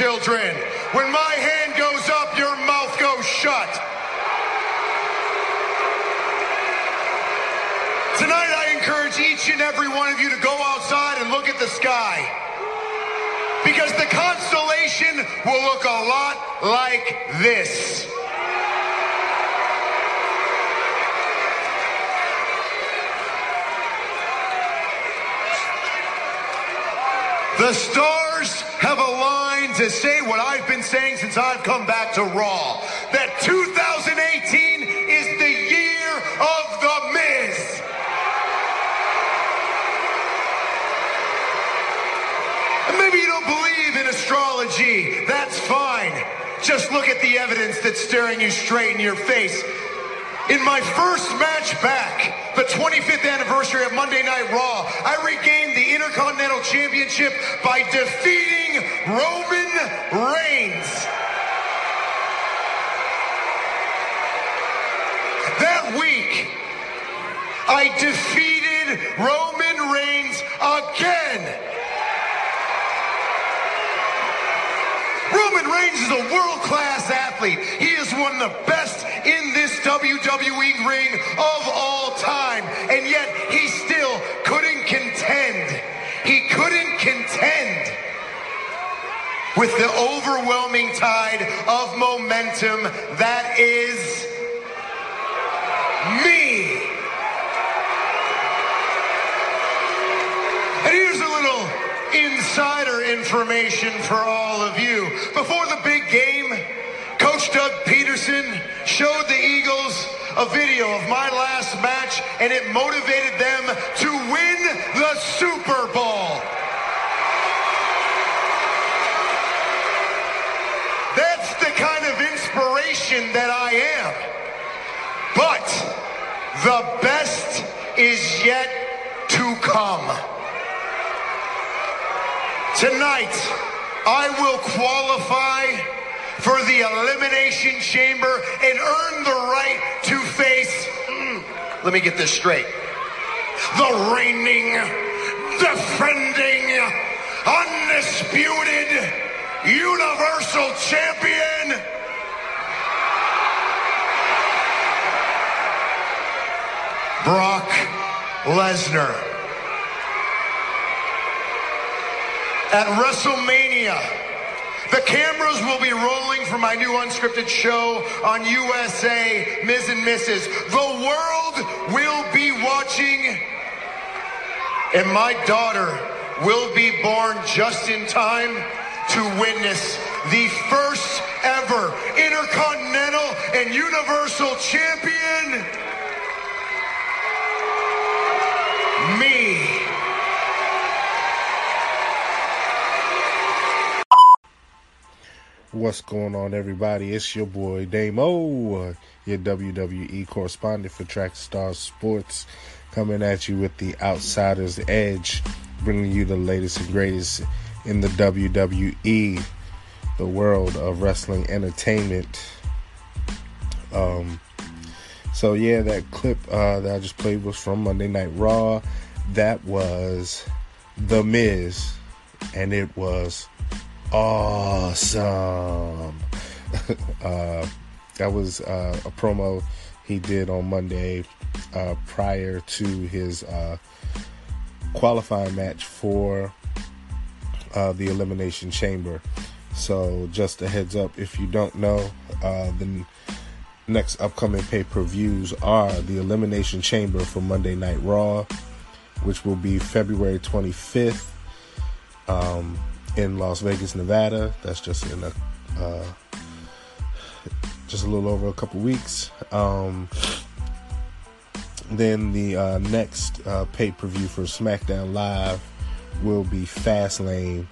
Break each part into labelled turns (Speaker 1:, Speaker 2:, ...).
Speaker 1: children. When my hand goes up, your mouth goes shut. Tonight, I encourage each and every one of you to go outside and look at the sky. Because the constellation will look a lot like this. The aligned to say what I've been saying since I've come back to Raw. That 2018 is the year of The Miz. And maybe you don't believe in astrology. That's fine. Just look at the evidence that's staring you straight in your face. In my first match back, the 25th anniversary of Monday Night Raw, I regained the Intercontinental Championship by defeating Roman Reigns. That week, I defeated Roman Reigns again. Roman Reigns is a world-class athlete. He is one of the best in this WWE ring of all time. And yet he still couldn't contend. He couldn't contend with the overwhelming tide of momentum that is me. And here's a little insider information for all of you. Before the big game, Coach Doug Pederson showed the Eagles a video of my last match, and it motivated them to win the Super Bowl. That's the kind of inspiration that I am. But the best is yet to come. Tonight, I will qualify for the Elimination Chamber and earn the right to face, mm, let me get this straight, the reigning, defending, undisputed, Universal Champion, Brock Lesnar. At WrestleMania, the cameras will be rolling for my new unscripted show on USA, Miz and Mrs. The world will be watching, and my daughter will be born just in time to witness the first ever Intercontinental and Universal Champion, me.
Speaker 2: What's going on, everybody? It's your boy Damo, your WWE correspondent for Track Star Sports, coming at you with the Outsider's Edge, bringing you the latest and greatest in the WWE, the world of wrestling entertainment. Um, so yeah, that clip uh, that I just played was from Monday Night Raw. That was The Miz, and it was awesome. uh, that was uh, a promo he did on Monday uh, prior to his uh, qualifying match for uh, the Elimination Chamber. So, just a heads up if you don't know, uh, the next upcoming pay per views are the Elimination Chamber for Monday Night Raw, which will be February 25th. Um, in Las Vegas, Nevada. That's just in a uh, just a little over a couple weeks. Um, then the uh, next uh, pay per view for SmackDown Live will be Fastlane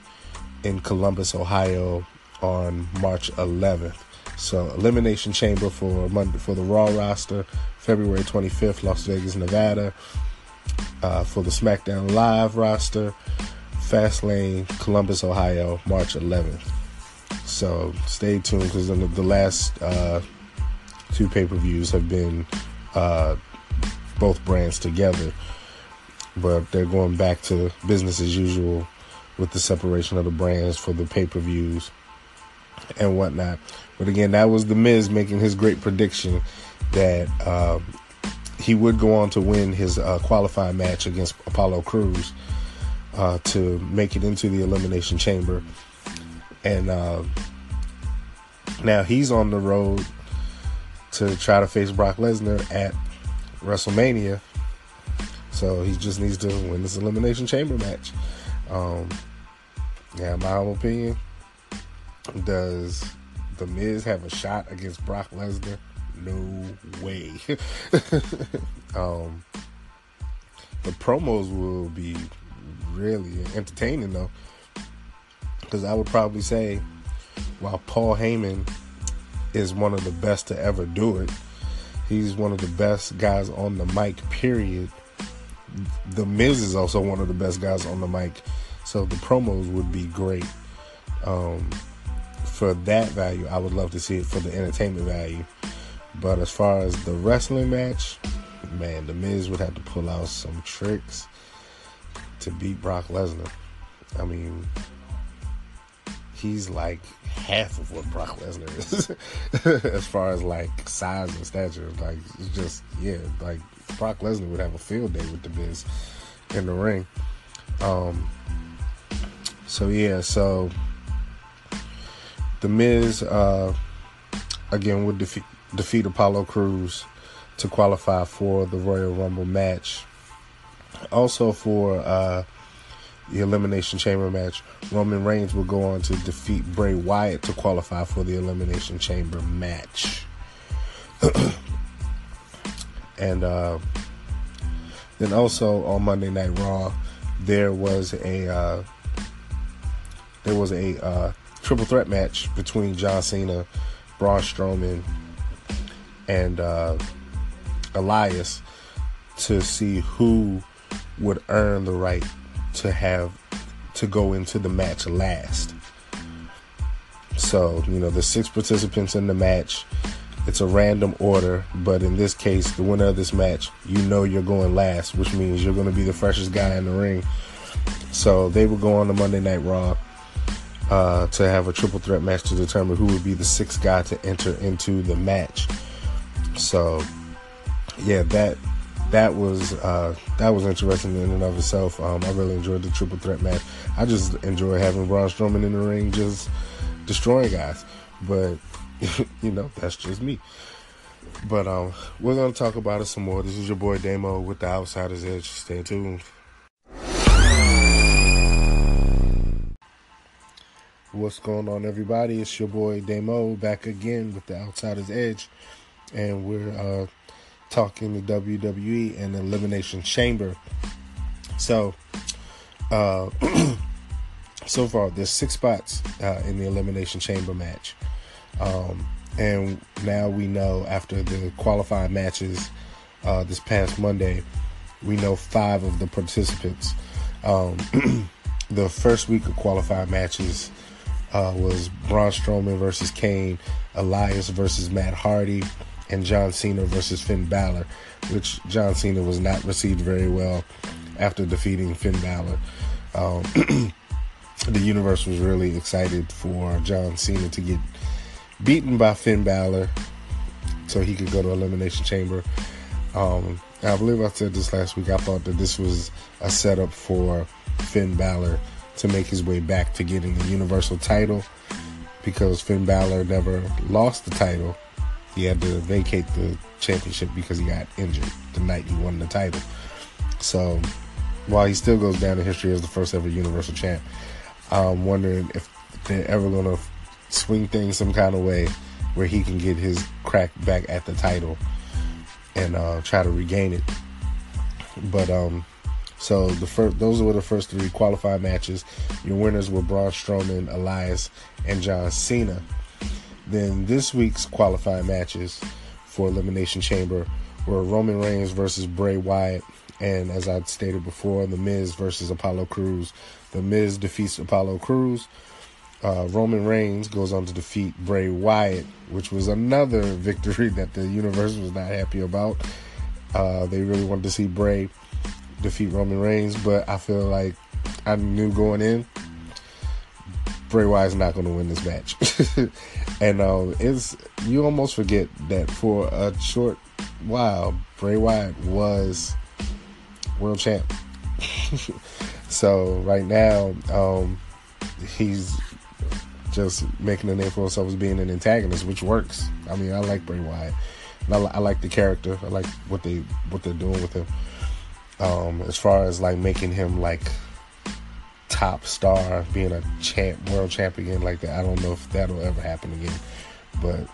Speaker 2: in Columbus, Ohio, on March 11th. So Elimination Chamber for Monday for the Raw roster, February 25th, Las Vegas, Nevada. Uh, for the SmackDown Live roster, Fastlane, Columbus, Ohio, March 11th. So stay tuned because the last uh, two pay per views have been uh, both brands together. but they're going back to business as usual with the separation of the brands for the pay per views and whatnot. But again, that was The Miz making his great prediction that uh, he would go on to win his uh, qualifying match against Apollo Crews uh, to make it into the Elimination Chamber. And uh, now he's on the road to try to face Brock Lesnar at WrestleMania. So he just needs to win this Elimination Chamber match. Um, yeah, my opinion. Does The Miz have a shot against Brock Lesnar? No way. um, the promos will be really entertaining though, because I would probably say, while Paul Heyman is one of the best to ever do it, he's one of the best guys on the mic. Period. The Miz is also one of the best guys on the mic, so the promos would be great. Um, for that value, I would love to see it for the entertainment value. But as far as the wrestling match, man, The Miz would have to pull out some tricks to beat Brock Lesnar. I mean, he's like half of what Brock Lesnar is as far as like size and stature. Like, it's just, yeah, like Brock Lesnar would have a field day with The Miz in the ring. Um, so, yeah, so the Miz, uh, again, would defeat, defeat Apollo Crews to qualify for the Royal Rumble match. Also, for uh, the Elimination Chamber match, Roman Reigns will go on to defeat Bray Wyatt to qualify for the Elimination Chamber match. and uh, then also on Monday Night Raw, there was a uh, there was a uh, triple threat match between John Cena, Braun Strowman, and uh, Elias to see who would earn the right to have to go into the match last. So, you know, the six participants in the match. It's a random order, but in this case, the winner of this match, you know you're going last, which means you're going to be the freshest guy in the ring. So they will go on the Monday Night Raw uh, to have a triple threat match to determine who would be the sixth guy to enter into the match. So, yeah, that that was uh, that was interesting in and of itself. Um, I really enjoyed the triple threat match. I just enjoy having Braun Strowman in the ring, just destroying guys. But you know, that's just me. But um, we're gonna talk about it some more. This is your boy Damo with the Outsiders Edge. Stay tuned. What's going on, everybody? It's your boy Damo back again with the Outsiders Edge, and we're uh, talking the WWE and Elimination Chamber. So, uh, so far, there's six spots uh, in the Elimination Chamber match, um, and now we know after the qualifying matches uh, this past Monday, we know five of the participants. Um, the first week of qualifying matches uh, was Braun Strowman versus Kane, Elias versus Matt Hardy, and John Cena versus Finn Balor, which John Cena was not received very well after defeating Finn Balor. Um, the universe was really excited for John Cena to get beaten by Finn Balor so he could go to Elimination Chamber. Um, I believe I said this last week. I thought that this was a setup for Finn Balor to make his way back to getting the Universal title because Finn Balor never lost the title. He had to vacate the championship because he got injured the night he won the title. So while he still goes down in history as the first ever Universal champ, I'm wondering if they're ever going to swing things some kind of way where he can get his crack back at the title and uh, try to regain it. But um, so the first, those were the first three qualified matches. Your winners were Braun Strowman, Elias, and John Cena. Then this week's qualified matches for Elimination Chamber were Roman Reigns versus Bray Wyatt, and as I stated before, The Miz versus Apollo Crews. The Miz defeats Apollo Crews. Uh, Roman Reigns goes on to defeat Bray Wyatt, which was another victory that the universe was not happy about. Uh, they really wanted to see Bray defeat Roman Reigns, but I feel like I knew going in Bray Wyatt's not going to win this match. and um, it's you almost forget that for a short while, Bray Wyatt was world champ. so right now, um, he's just making a name for himself as being an antagonist, which works. I mean, I like Bray Wyatt. I, I, like the character. I like what they what they're doing with him. Um, as far as like making him like top star, being a champ, world champion like that. I don't know if that'll ever happen again, but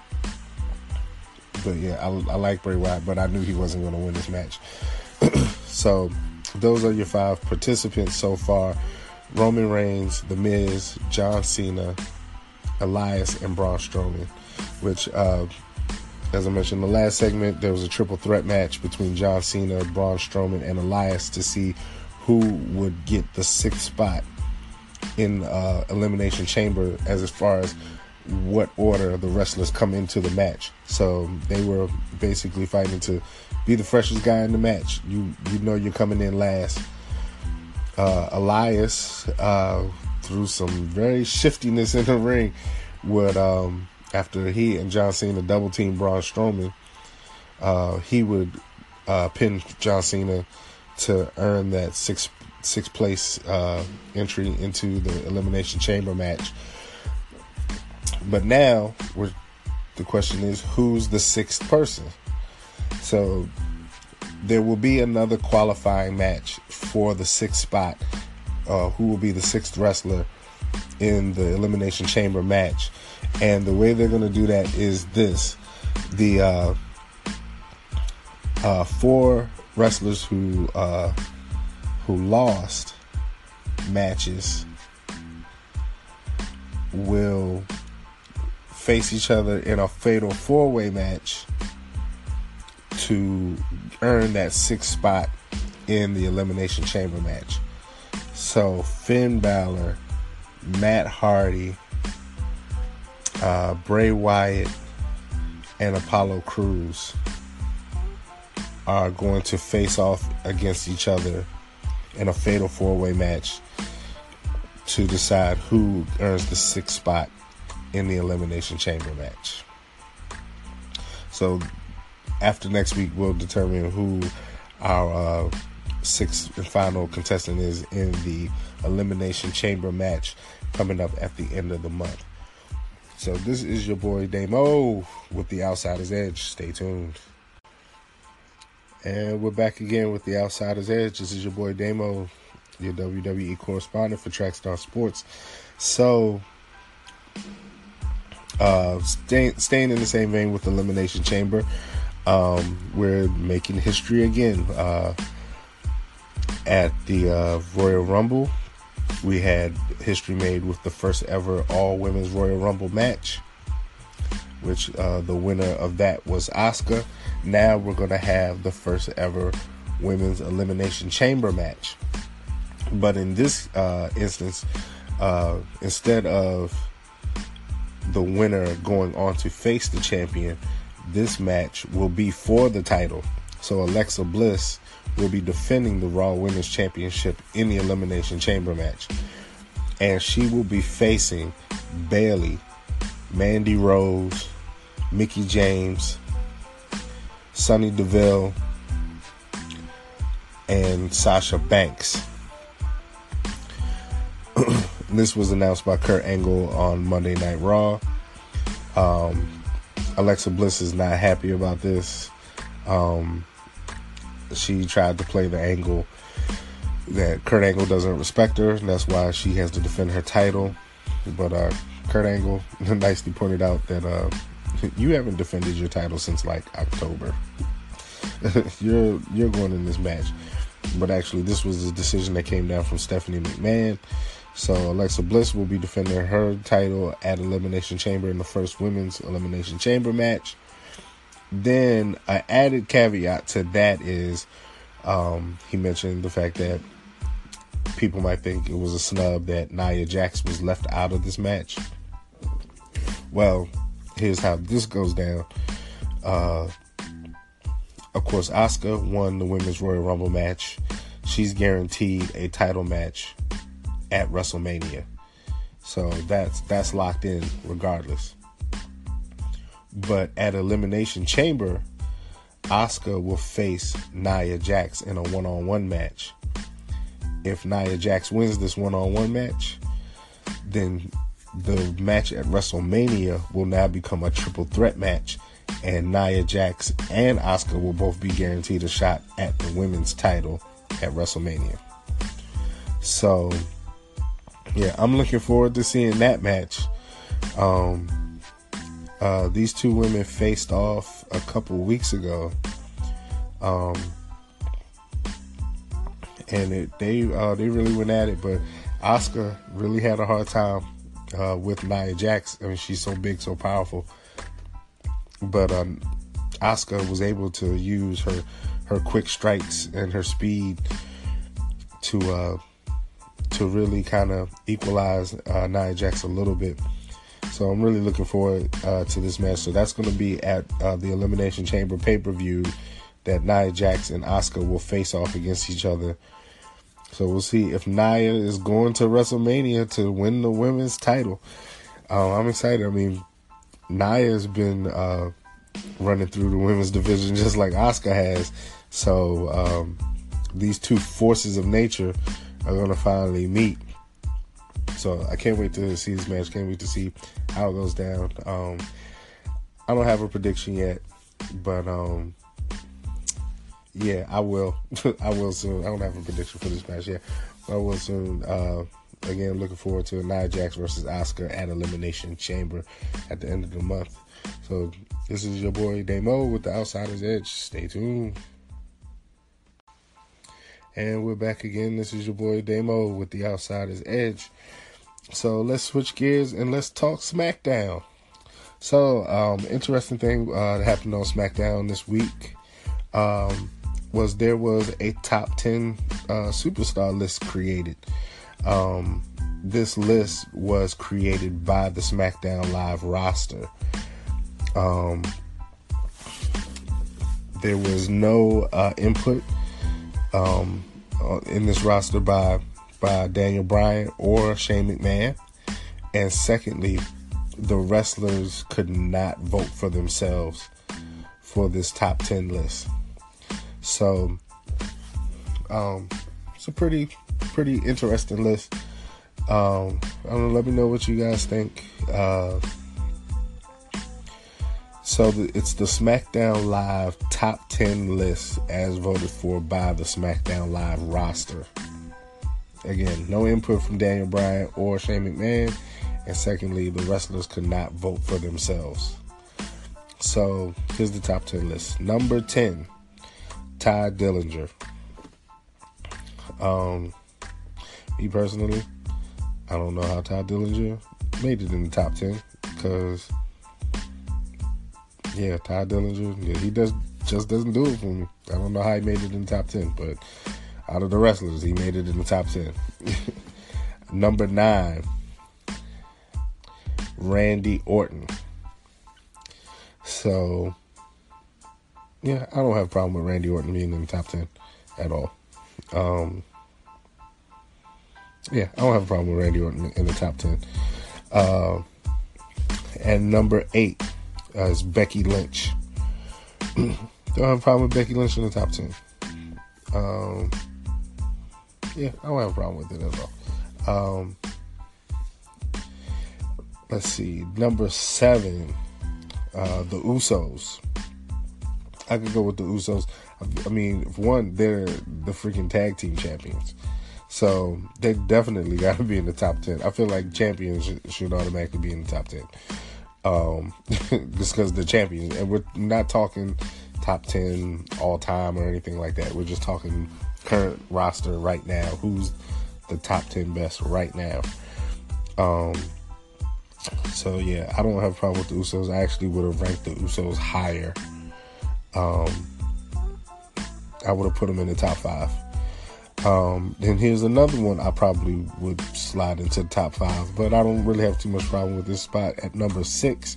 Speaker 2: but yeah, I, I like Bray Wyatt, but I knew he wasn't going to win this match. so those are your five participants so far: Roman Reigns, The Miz, John Cena, Elias, and Braun Strowman. Which, uh, as I mentioned in the last segment, there was a triple threat match between John Cena, Braun Strowman, and Elias to see who would get the sixth spot in uh, Elimination Chamber as, far as what order the wrestlers come into the match. So they were basically fighting to be the freshest guy in the match. You you know you're coming in last. Uh, Elias, uh, through some very shiftiness in the ring, would um, after he and John Cena double team Braun Strowman, uh, he would uh, pin John Cena to earn that six sixth place uh, entry into the elimination chamber match. But now, the question is, who's the sixth person? So there will be another qualifying match for the sixth spot. Uh, who will be the sixth wrestler in the elimination chamber match? And the way they're going to do that is this: the uh, uh, four wrestlers who uh, who lost matches will face each other in a fatal four way match to earn that sixth spot in the Elimination Chamber match. So Finn Balor, Matt Hardy, uh, Bray Wyatt, and Apollo Crews are going to face off against each other in a fatal four way match to decide who earns the sixth spot in the Elimination Chamber match. So after next week, we'll determine who our uh, sixth and final contestant is in the Elimination Chamber match coming up at the end of the month. So this is your boy Damo with the Outsider's Edge. Stay tuned. And we're back again with the Outsider's Edge. This is your boy Damo, your WWE correspondent for Trackstar Sports. So, uh, staying staying in the same vein with Elimination Chamber, um, we're making history again. Uh, at the uh, Royal Rumble, we had history made with the first ever all women's Royal Rumble match, which uh, the winner of that was Asuka now we're going to have the first ever women's elimination chamber match. But in this uh, instance, uh, instead of the winner going on to face the champion, this match will be for the title. So Alexa Bliss will be defending the Raw Women's Championship in the Elimination Chamber match. And she will be facing Bayley, Mandy Rose, Mickie James, Sonya Deville, and Sasha Banks. this was announced by Kurt Angle on Monday Night Raw. Um, Alexa Bliss is not happy about this. Um, she tried to play the angle that Kurt Angle doesn't respect her, and that's why she has to defend her title. But uh, Kurt Angle nicely pointed out that uh, you haven't defended your title since like October. you're you're going in this match. But actually this was a decision that came down from Stephanie McMahon. So Alexa Bliss will be defending her title at Elimination Chamber in the first women's Elimination Chamber match. Then an added caveat to that is um, he mentioned the fact that people might think it was a snub that Nia Jax was left out of this match. Well, here's how this goes down. Uh, of course, Asuka won the Women's Royal Rumble match. she's guaranteed a title match at WrestleMania. So that's that's locked in regardless. But at Elimination Chamber, Asuka will face Nia Jax in a one-on-one match. If Nia Jax wins this one-on-one match, then the match at WrestleMania will now become a triple threat match, and Nia Jax and Asuka will both be guaranteed a shot at the women's title at WrestleMania. So, yeah, I'm looking forward to seeing that match. Um, uh, these two women faced off a couple weeks ago, um, and it, they uh, they really went at it, but Asuka really had a hard time uh, with Nia Jax. I mean, she's so big, so powerful. But um, Asuka was able to use her her quick strikes and her speed to uh, to really kind of equalize uh, Nia Jax a little bit. So I'm really looking forward uh, to this match. So that's going to be at uh, the Elimination Chamber pay per view that Nia Jax and Asuka will face off against each other so we'll see if Nia is going to WrestleMania to win the women's title. Uh, I'm excited. I mean, Nia has been uh, running through the women's division just like Asuka has. So um, these two forces of nature are going to finally meet. So I can't wait to see this match. Can't wait to see how it goes down. Um, I don't have a prediction yet, but um, yeah, I will. I will soon. I don't have a prediction for this match yet, but I will soon. Uh, again, looking forward to Nia Jax versus Asuka at Elimination Chamber at the end of the month. So this is your boy Damo with the Outsider's Edge. Stay tuned. And we're back again. This is your boy Damo with the Outsider's Edge. So let's switch gears and let's talk SmackDown. So, um, interesting thing uh, that happened on SmackDown this week. Um, was there was a top 10 uh, superstar list created. Um, this list was created by the SmackDown Live roster. Um, there was no uh, input um, uh, in this roster by by Daniel Bryan or Shane McMahon, and secondly, the wrestlers could not vote for themselves for this top ten list. So, um, it's a pretty, pretty interesting list. Um, I don't know. Let me know what you guys think. Uh, so the, it's the SmackDown Live top 10 list as voted for by the SmackDown Live roster. Again, no input from Daniel Bryan or Shane McMahon. And secondly, the wrestlers could not vote for themselves. So here's the top 10 list. Number 10, Tye Dillinger. Um, me personally, I don't know how Tye Dillinger made it in the top ten because, yeah, Tye Dillinger, yeah, he does just doesn't do it for me. I don't know how he made it in the top ten, but out of the wrestlers, he made it in the top ten. Number nine, Randy Orton. So yeah, I don't have a problem with Randy Orton being in the top ten at all. Um, yeah, I don't have a problem with Randy Orton in the top ten. Uh, and number eight uh, is Becky Lynch. don't have a problem with Becky Lynch in the top ten. Um, yeah, I don't have a problem with it at all. Um, let's see, number seven, uh, the Usos. I could go with the Usos. I mean, one, they're the freaking tag team champions. So they definitely got to be in the top 10. I feel like champions should, should automatically be in the top 10. Um, just because they're champions. And we're not talking top 10 all time or anything like that. We're just talking current roster right now. Who's the top 10 best right now? Um, so yeah, I don't have a problem with the Usos. I actually would have ranked the Usos higher um, I would have put them in the top five. Um, and here's another one I probably would slide into the top five, but I don't really have too much problem with this spot. At number six,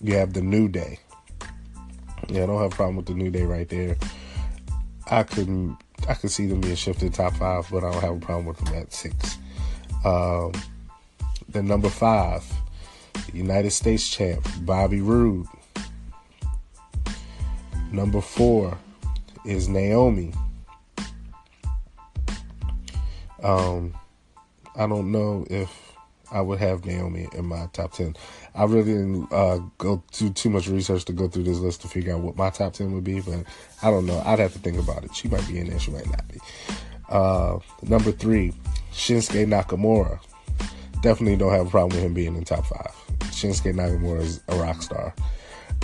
Speaker 2: you have the New Day. Yeah, I don't have a problem with the New Day right there. I couldn't I could see them being shifted top five, but I don't have a problem with them at six. Um, then number five, United States champ Bobby Roode. Number four is Naomi. Um, I don't know if I would have Naomi in my top ten. I really didn't uh, go do too much research to go through this list to figure out what my top ten would be, but I don't know. I'd have to think about it. She might be in there. She might not be. Uh, number three, Shinsuke Nakamura. Definitely don't have a problem with him being in top five. Shinsuke Nakamura is a rock star.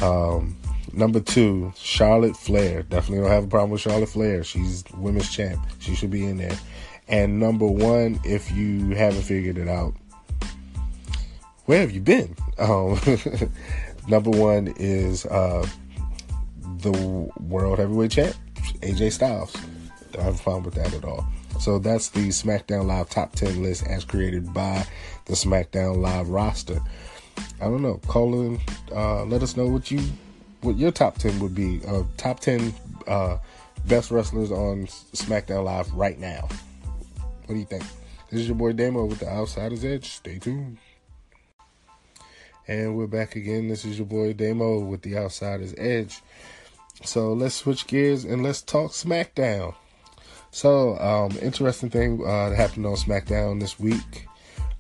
Speaker 2: Um, number two, Charlotte Flair. Definitely don't have a problem with Charlotte Flair. She's women's champ. She should be in there. And number one, if you haven't figured it out, where have you been? Um, number one is uh, the world heavyweight champ, AJ Styles. Don't have a problem with that at all. So that's the SmackDown Live top 10 list as created by the SmackDown Live roster. I don't know. Call in, uh, let us know what you what your top 10 would be. Uh, top 10 uh, best wrestlers on SmackDown Live right now. What do you think? This is your boy Damo with the Outsider's Edge. Stay tuned. And we're back again. This is your boy Damo with the Outsider's Edge. So let's switch gears and let's talk SmackDown. So, um, interesting thing uh, that happened on SmackDown this week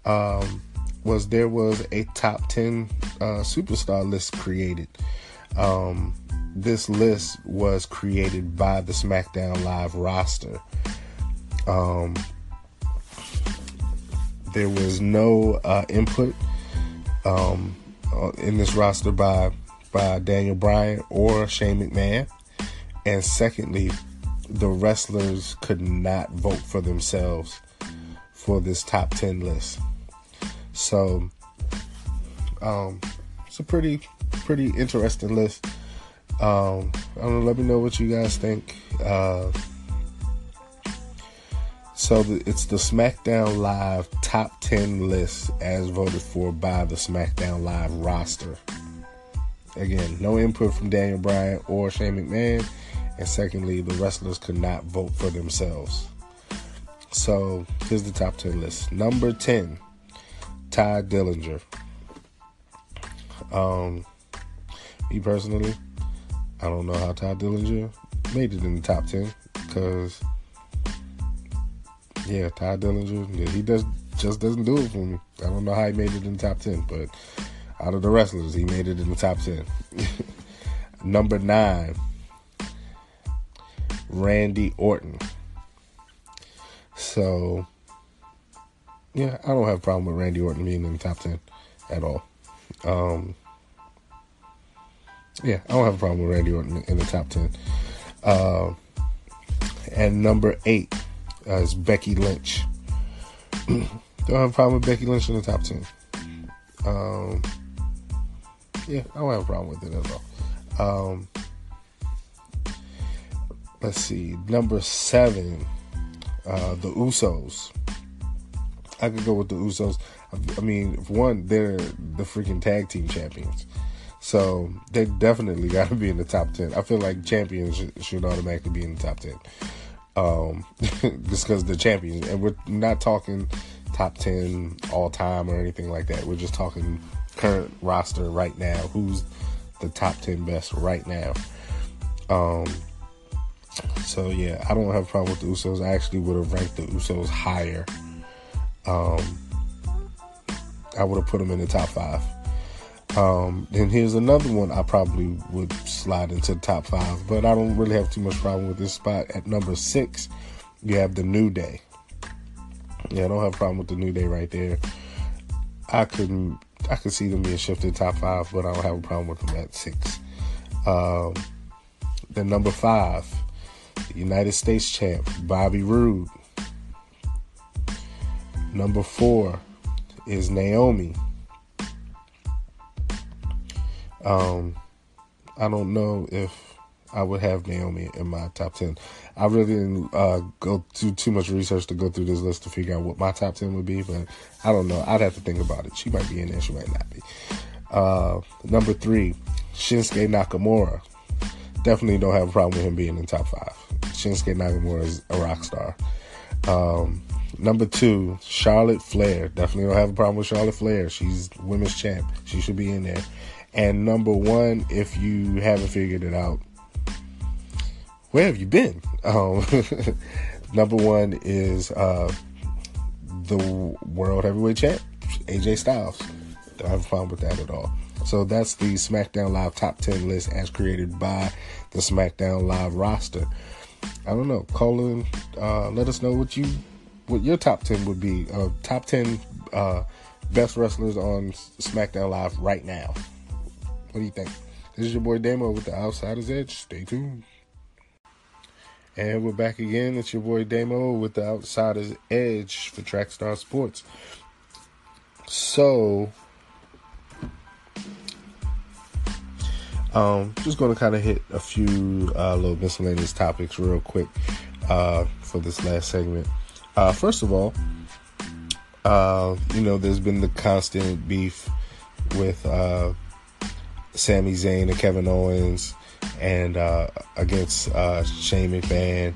Speaker 2: um, was there was a top 10 uh, superstar list created. Um, this list was created by the SmackDown Live roster. Um, there was no uh, input um, in this roster by by Daniel Bryan or Shane McMahon, and secondly, the wrestlers could not vote for themselves for this top ten list. So, um, it's a pretty pretty interesting list. Um, I don't know. Let me know what you guys think. Uh, so it's the SmackDown Live top 10 list as voted for by the SmackDown Live roster. Again, no input from Daniel Bryan or Shane McMahon. And secondly, the wrestlers could not vote for themselves. So here's the top 10 list. Number 10, Tye Dillinger. Um, me personally, I don't know how Tye Dillinger made it in the top 10 because yeah, Tye Dillinger, he does just doesn't do it for me. I don't know how he made it in the top ten, but out of the wrestlers, he made it in the top ten. Number nine, Randy Orton. So, yeah, I don't have a problem with Randy Orton being in the top ten at all. Um, yeah, I don't have a problem with Randy Orton in the top ten. Uh, and number eight, is Becky Lynch. Don't have a problem with Becky Lynch in the top 10. Um, yeah, I don't have a problem with it at all. Um, let's see. Number seven, uh, the Usos. I could go with the Usos. I mean, one, they're the freaking tag team champions. So they definitely got to be in the top 10. I feel like champions should automatically be in the top 10 um, just because the champions, and we're not talking top ten all time or anything like that. We're just talking current roster right now. Who's the top ten best right now? Um, so yeah, I don't have a problem with the Usos. I actually would have ranked the Usos higher. Um, I would have put them in the top five. Um, then here's another one I probably would slide into the top five, but I don't really have too much problem with this spot. At number six, you have the New Day. Yeah, I don't have a problem with the New Day right there. I couldn't, I could see them being shifted top five, but I don't have a problem with them at six. Um, then number five, the United States champ Bobby Roode. Number four is Naomi. Um, I don't know if I would have Naomi in my top 10. I really didn't uh, go do too much research to go through this list to figure out what my top 10 would be, but I don't know. I'd have to think about it. She might be in there, she might not be. Uh, number three, Shinsuke Nakamura. Definitely don't have a problem with him being in top five. Shinsuke Nakamura is a rock star. Um, number two, Charlotte Flair. Definitely don't have a problem with Charlotte Flair. She's women's champ. She should be in there. And number one, if you haven't figured it out, where have you been? Um, number one is uh, the world heavyweight champ, AJ Styles. Don't have a problem with that at all. So that's the SmackDown Live top 10 list as created by the SmackDown Live roster. I don't know. Call in, uh, let us know what you, what your top 10 would be. Uh, top 10 uh, best wrestlers on SmackDown Live right now. What do you think? This is your boy Damo with the Outsider's Edge. Stay tuned. And we're back again. It's your boy Damo with the Outsider's Edge for Trackstar Sports. So, um, just going to kind of hit a few uh, little miscellaneous topics real quick uh, for this last segment. Uh, first of all, uh, you know, there's been the constant beef with uh, Sami Zayn and Kevin Owens and uh, against uh, Shane McMahon.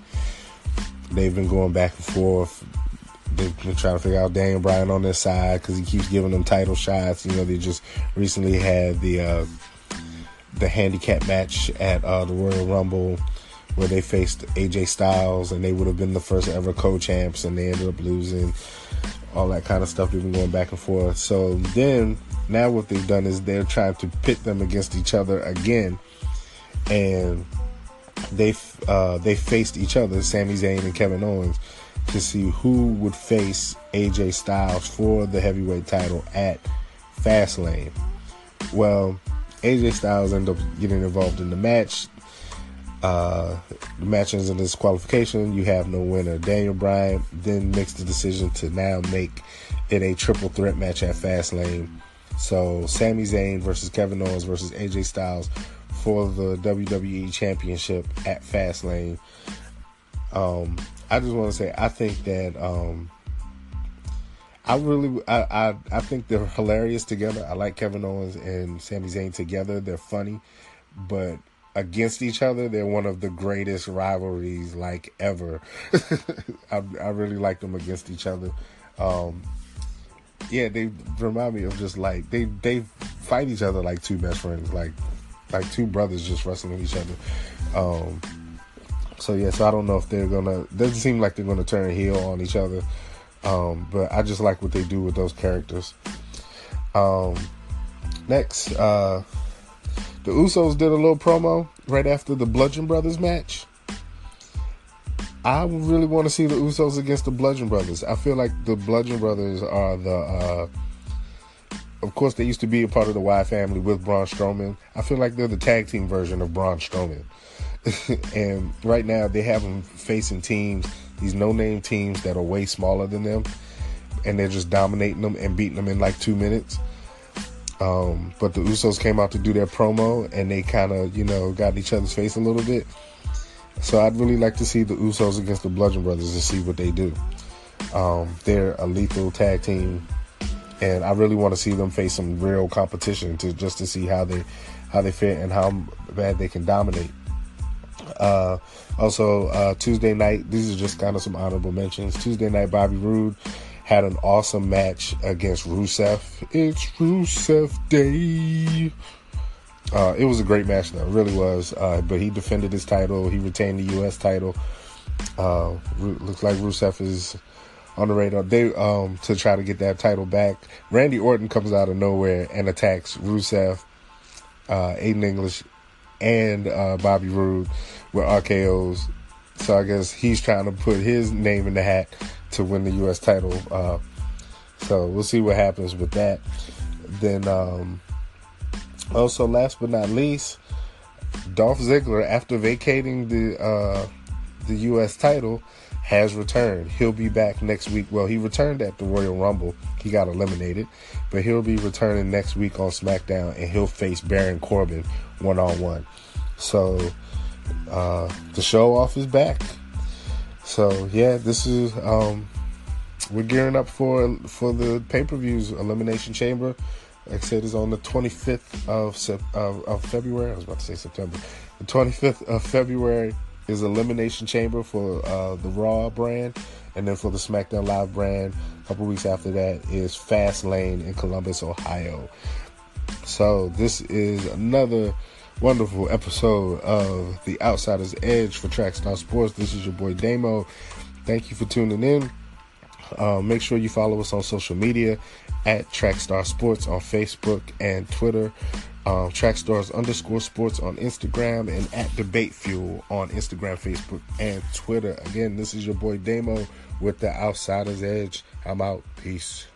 Speaker 2: They've been going back and forth. They've been trying to figure out Daniel Bryan on their side because he keeps giving them title shots. You know, they just recently had the uh, the handicap match at uh, the Royal Rumble where they faced AJ Styles and they would have been the first ever co-champs and they ended up losing. All that kind of stuff. They've been going back and forth. So then, now what they've done is they're trying to pit them against each other again and they uh, they faced each other, Sami Zayn and Kevin Owens, to see who would face AJ Styles for the heavyweight title at Fastlane. Well, AJ Styles ended up getting involved in the match. Uh, the match ends in disqualification. You have no winner. Daniel Bryan then makes the decision to now make it a triple threat match at Fastlane. So Sami Zayn versus Kevin Owens versus AJ Styles for the WWE Championship at Fastlane. Um, I just want to say I think that um, I really I, I, I think they're hilarious together. I like Kevin Owens and Sami Zayn together. They're funny, but against each other, they're one of the greatest rivalries like ever. I, I really like them against each other. Um, yeah, they remind me of just like they they fight each other like two best friends. Like like two brothers just wrestling each other. Um, so yeah, so I don't know if they're gonna. Doesn't seem like they're gonna turn heel on each other. Um, but I just like what they do with those characters. Um, next, uh, the Usos did a little promo right after the Bludgeon Brothers match. I really want to see the Usos against the Bludgeon Brothers. I feel like the Bludgeon Brothers are the uh, of course, they used to be a part of the Wyatt family with Braun Strowman. I feel like they're the tag team version of Braun Strowman. and right now, they have them facing teams, these no name teams that are way smaller than them. And they're just dominating them and beating them in like two minutes. Um, but the Usos came out to do their promo and they kind of, you know, got in each other's face a little bit. So I'd really like to see the Usos against the Bludgeon Brothers and see what they do. Um, they're a lethal tag team and I really want to see them face some real competition to just to see how they how they fit and how bad they can dominate. Uh, also, uh, Tuesday night, these are just kind of some honorable mentions. Tuesday night, Bobby Roode had an awesome match against Rusev. It's Rusev Day. Uh, it was a great match, though. It really was. Uh, but he defended his title. He retained the U.S. title. Uh, looks like Rusev is on the radar. They um to try to get that title back. Randy Orton comes out of nowhere and attacks Rusev, uh, Aiden English, and uh, Bobby Roode with RKO's. So I guess he's trying to put his name in the hat to win the U.S. title. Uh, so we'll see what happens with that. Then um, also, last but not least, Dolph Ziggler, after vacating the uh, the U.S. title, has returned. He'll be back next week. Well, he returned at the Royal Rumble. He got eliminated, but he'll be returning next week on SmackDown, and he'll face Baron Corbin one on one. So uh, the show off is back. So yeah, this is um, we're gearing up for for the pay per views. Elimination Chamber, like I said, is on the 25th of, of of February. I was about to say September. The 25th of February is Elimination Chamber for uh, the Raw brand, and then for the SmackDown Live brand, a couple weeks after that is Fast Lane in Columbus, Ohio. So this is another wonderful episode of the Outsider's Edge for Trackstar Sports. This is your boy Damo. Thank you for tuning in. Uh, make sure you follow us on social media at Trackstar Sports on Facebook and Twitter. Um, Trackstars underscore sports on Instagram and at Debate Fuel on Instagram, Facebook, and Twitter. Again, this is your boy Damo with the Outsider's Edge. I'm out. Peace.